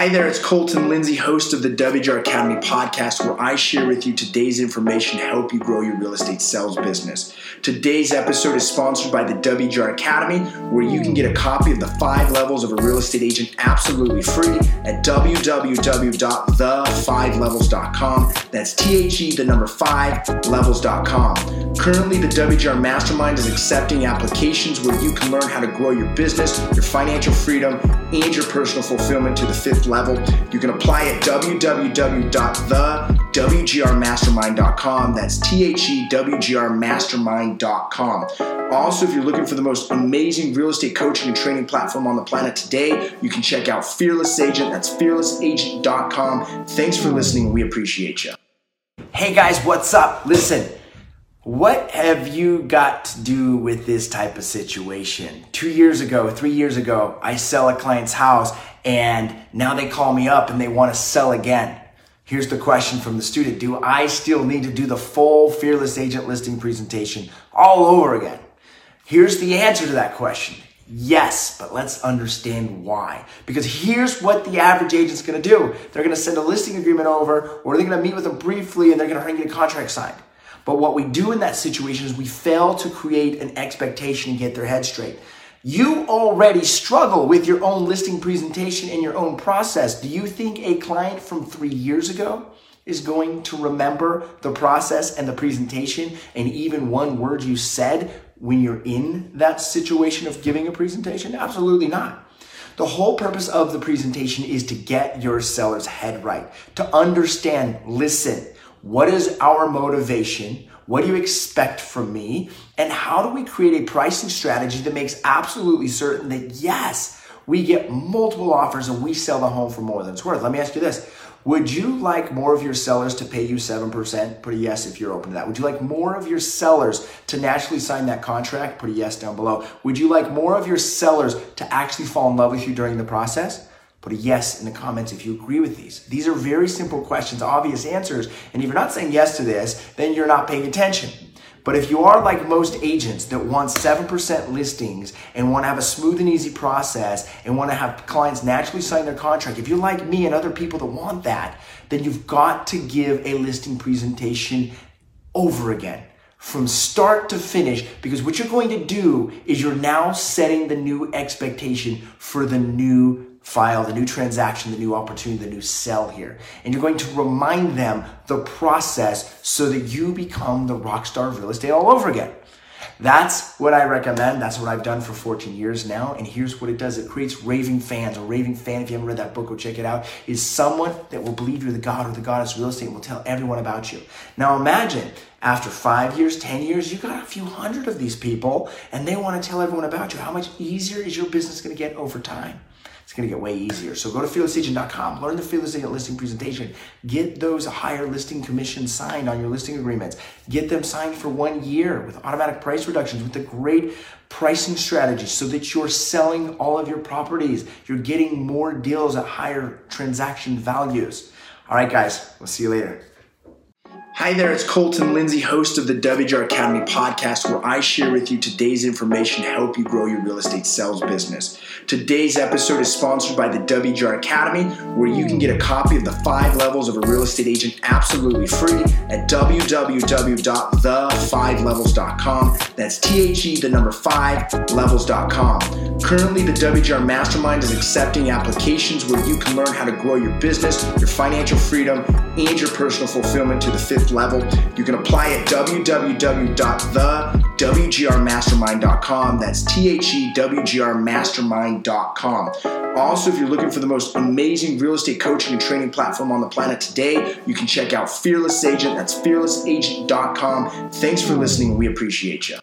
Hi there, it's Colton Lindsay, host of the WGR Academy podcast, where I share with you today's information to help you grow your real estate sales business. Today's episode is sponsored by the WGR Academy, where you can get a copy of the five levels of a real estate agent absolutely free at www.the5levels.com. That's T H E, the number five, levels.com. Currently, the WGR Mastermind is accepting applications where you can learn how to grow your business, your financial freedom, and your personal fulfillment to the fifth level. You can apply at www.thewgrmastermind.com. That's T H E W G R mastermind.com. Also, if you're looking for the most amazing real estate coaching and training platform on the planet today, you can check out Fearless Agent. That's fearlessagent.com. Thanks for listening. We appreciate you. Hey guys, what's up? Listen, what have you got to do with this type of situation? Two years ago, three years ago, I sell a client's house and now they call me up and they want to sell again. Here's the question from the student Do I still need to do the full Fearless Agent listing presentation all over again? Here's the answer to that question. Yes, but let's understand why. Because here's what the average agent's gonna do. They're gonna send a listing agreement over, or they're gonna meet with them briefly and they're gonna you a contract signed. But what we do in that situation is we fail to create an expectation and get their head straight. You already struggle with your own listing presentation and your own process. Do you think a client from three years ago is going to remember the process and the presentation and even one word you said when you're in that situation of giving a presentation? Absolutely not. The whole purpose of the presentation is to get your seller's head right, to understand, listen, what is our motivation? What do you expect from me? And how do we create a pricing strategy that makes absolutely certain that yes, we get multiple offers and we sell the home for more than it's worth? Let me ask you this. Would you like more of your sellers to pay you 7%? Put a yes if you're open to that. Would you like more of your sellers to naturally sign that contract? Put a yes down below. Would you like more of your sellers to actually fall in love with you during the process? Put a yes in the comments if you agree with these. These are very simple questions, obvious answers. And if you're not saying yes to this, then you're not paying attention. But if you are like most agents that want 7% listings and want to have a smooth and easy process and want to have clients naturally sign their contract, if you're like me and other people that want that, then you've got to give a listing presentation over again from start to finish because what you're going to do is you're now setting the new expectation for the new file, the new transaction, the new opportunity, the new sell here. And you're going to remind them the process so that you become the rock star of real estate all over again. That's what I recommend. That's what I've done for 14 years now. And here's what it does. It creates raving fans. A raving fan, if you haven't read that book, go check it out, is someone that will believe you're the God or the goddess of real estate and will tell everyone about you. Now imagine after five years, 10 years, you got a few hundred of these people and they want to tell everyone about you. How much easier is your business going to get over time? It's going to get way easier. So go to fearlessagent.com, learn the Fearless Agent listing presentation, get those higher listing commissions signed on your listing agreements, get them signed for one year with automatic price reductions, with a great pricing strategy so that you're selling all of your properties. You're getting more deals at higher transaction values. All right, guys, we'll see you later. Hi there, it's Colton Lindsay, host of the WGR Academy podcast, where I share with you today's information to help you grow your real estate sales business. Today's episode is sponsored by the WGR Academy, where you can get a copy of the five levels of a real estate agent absolutely free at www.the5levels.com. That's T H E, the number five, levels.com. Currently, the WGR Mastermind is accepting applications where you can learn how to grow your business, your financial freedom, and your personal fulfillment to the fifth level. You can apply at www.thewgrmastermind.com. That's T H E W G R mastermind.com. Also, if you're looking for the most amazing real estate coaching and training platform on the planet today, you can check out Fearless Agent. That's fearlessagent.com. Thanks for listening. We appreciate you.